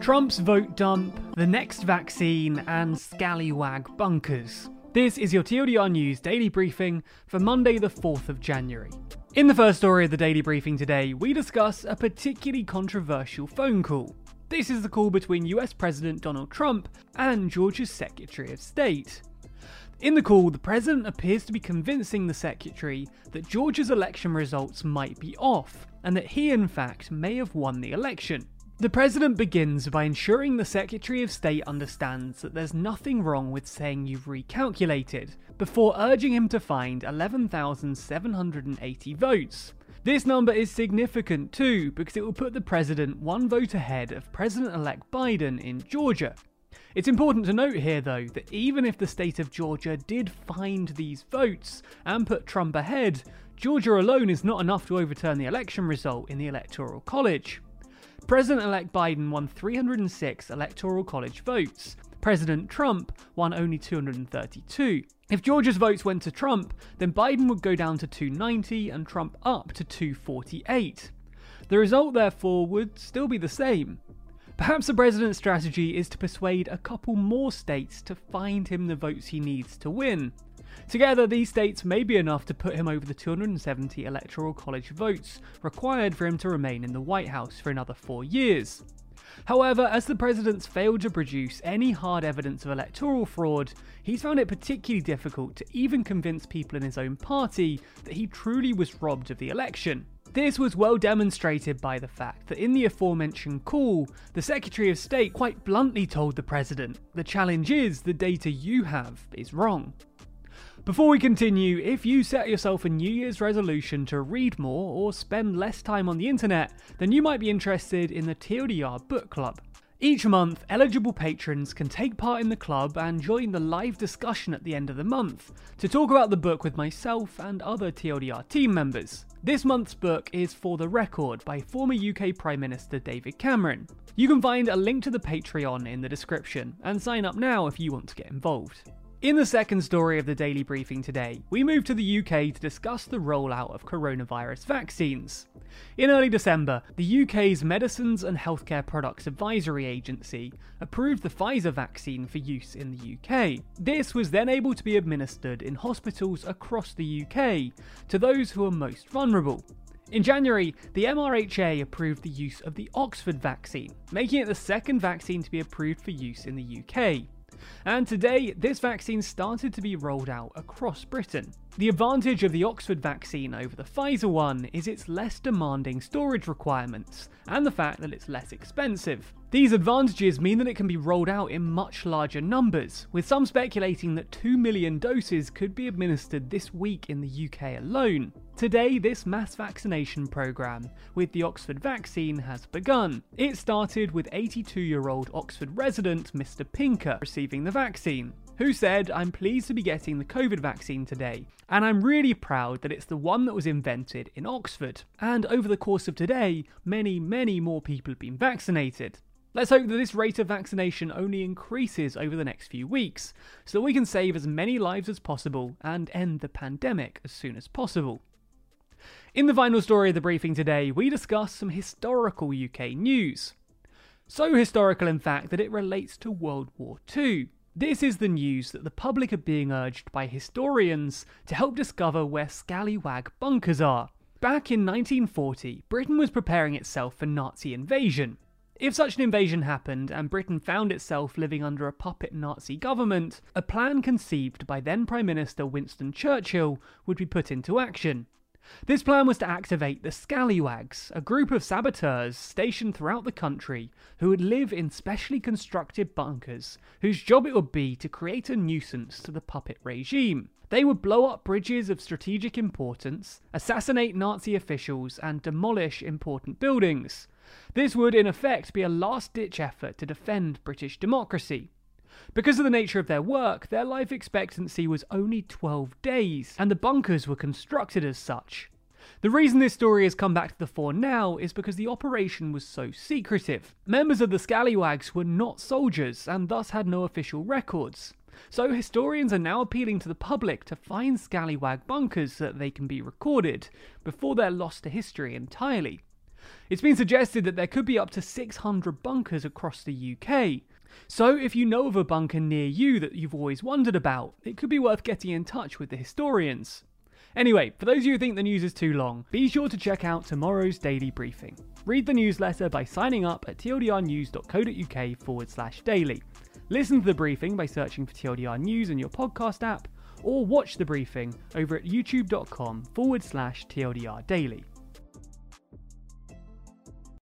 Trump's vote dump, the next vaccine, and scallywag bunkers. This is your TLDR News daily briefing for Monday, the 4th of January. In the first story of the daily briefing today, we discuss a particularly controversial phone call. This is the call between US President Donald Trump and Georgia's Secretary of State. In the call, the president appears to be convincing the secretary that Georgia's election results might be off, and that he, in fact, may have won the election. The President begins by ensuring the Secretary of State understands that there's nothing wrong with saying you've recalculated, before urging him to find 11,780 votes. This number is significant too, because it will put the President one vote ahead of President elect Biden in Georgia. It's important to note here, though, that even if the state of Georgia did find these votes and put Trump ahead, Georgia alone is not enough to overturn the election result in the Electoral College. President elect Biden won 306 Electoral College votes. President Trump won only 232. If Georgia's votes went to Trump, then Biden would go down to 290 and Trump up to 248. The result, therefore, would still be the same. Perhaps the president's strategy is to persuade a couple more states to find him the votes he needs to win. Together, these states may be enough to put him over the 270 electoral college votes required for him to remain in the White House for another four years. However, as the president's failed to produce any hard evidence of electoral fraud, he's found it particularly difficult to even convince people in his own party that he truly was robbed of the election. This was well demonstrated by the fact that in the aforementioned call, the Secretary of State quite bluntly told the President, the challenge is the data you have is wrong. Before we continue, if you set yourself a New Year's resolution to read more or spend less time on the internet, then you might be interested in the TLDR Book Club. Each month, eligible patrons can take part in the club and join the live discussion at the end of the month to talk about the book with myself and other TLDR team members. This month's book is For the Record by former UK Prime Minister David Cameron. You can find a link to the Patreon in the description and sign up now if you want to get involved. In the second story of the daily briefing today, we move to the UK to discuss the rollout of coronavirus vaccines. In early December, the UK's Medicines and Healthcare Products Advisory Agency approved the Pfizer vaccine for use in the UK. This was then able to be administered in hospitals across the UK to those who are most vulnerable. In January, the MRHA approved the use of the Oxford vaccine, making it the second vaccine to be approved for use in the UK and today this vaccine started to be rolled out across Britain. The advantage of the Oxford vaccine over the Pfizer one is its less demanding storage requirements, and the fact that it's less expensive. These advantages mean that it can be rolled out in much larger numbers, with some speculating that 2 million doses could be administered this week in the UK alone. Today, this mass vaccination programme with the Oxford vaccine has begun. It started with 82 year old Oxford resident Mr. Pinker receiving the vaccine who said, I'm pleased to be getting the COVID vaccine today, and I'm really proud that it's the one that was invented in Oxford. And over the course of today, many, many more people have been vaccinated. Let's hope that this rate of vaccination only increases over the next few weeks, so that we can save as many lives as possible and end the pandemic as soon as possible. In the final story of the briefing today, we discuss some historical UK news. So historical, in fact, that it relates to World War II. This is the news that the public are being urged by historians to help discover where scallywag bunkers are. Back in 1940, Britain was preparing itself for Nazi invasion. If such an invasion happened and Britain found itself living under a puppet Nazi government, a plan conceived by then Prime Minister Winston Churchill would be put into action. This plan was to activate the Scallywags, a group of saboteurs stationed throughout the country who would live in specially constructed bunkers, whose job it would be to create a nuisance to the puppet regime. They would blow up bridges of strategic importance, assassinate Nazi officials, and demolish important buildings. This would, in effect, be a last ditch effort to defend British democracy. Because of the nature of their work, their life expectancy was only 12 days, and the bunkers were constructed as such. The reason this story has come back to the fore now is because the operation was so secretive. Members of the Scallywags were not soldiers and thus had no official records. So historians are now appealing to the public to find Scallywag bunkers so that they can be recorded, before they're lost to history entirely. It's been suggested that there could be up to 600 bunkers across the UK. So, if you know of a bunker near you that you've always wondered about, it could be worth getting in touch with the historians. Anyway, for those of you who think the news is too long, be sure to check out tomorrow's daily briefing. Read the newsletter by signing up at tldrnews.co.uk forward slash daily. Listen to the briefing by searching for TLDR News in your podcast app, or watch the briefing over at youtube.com forward slash TLDR daily.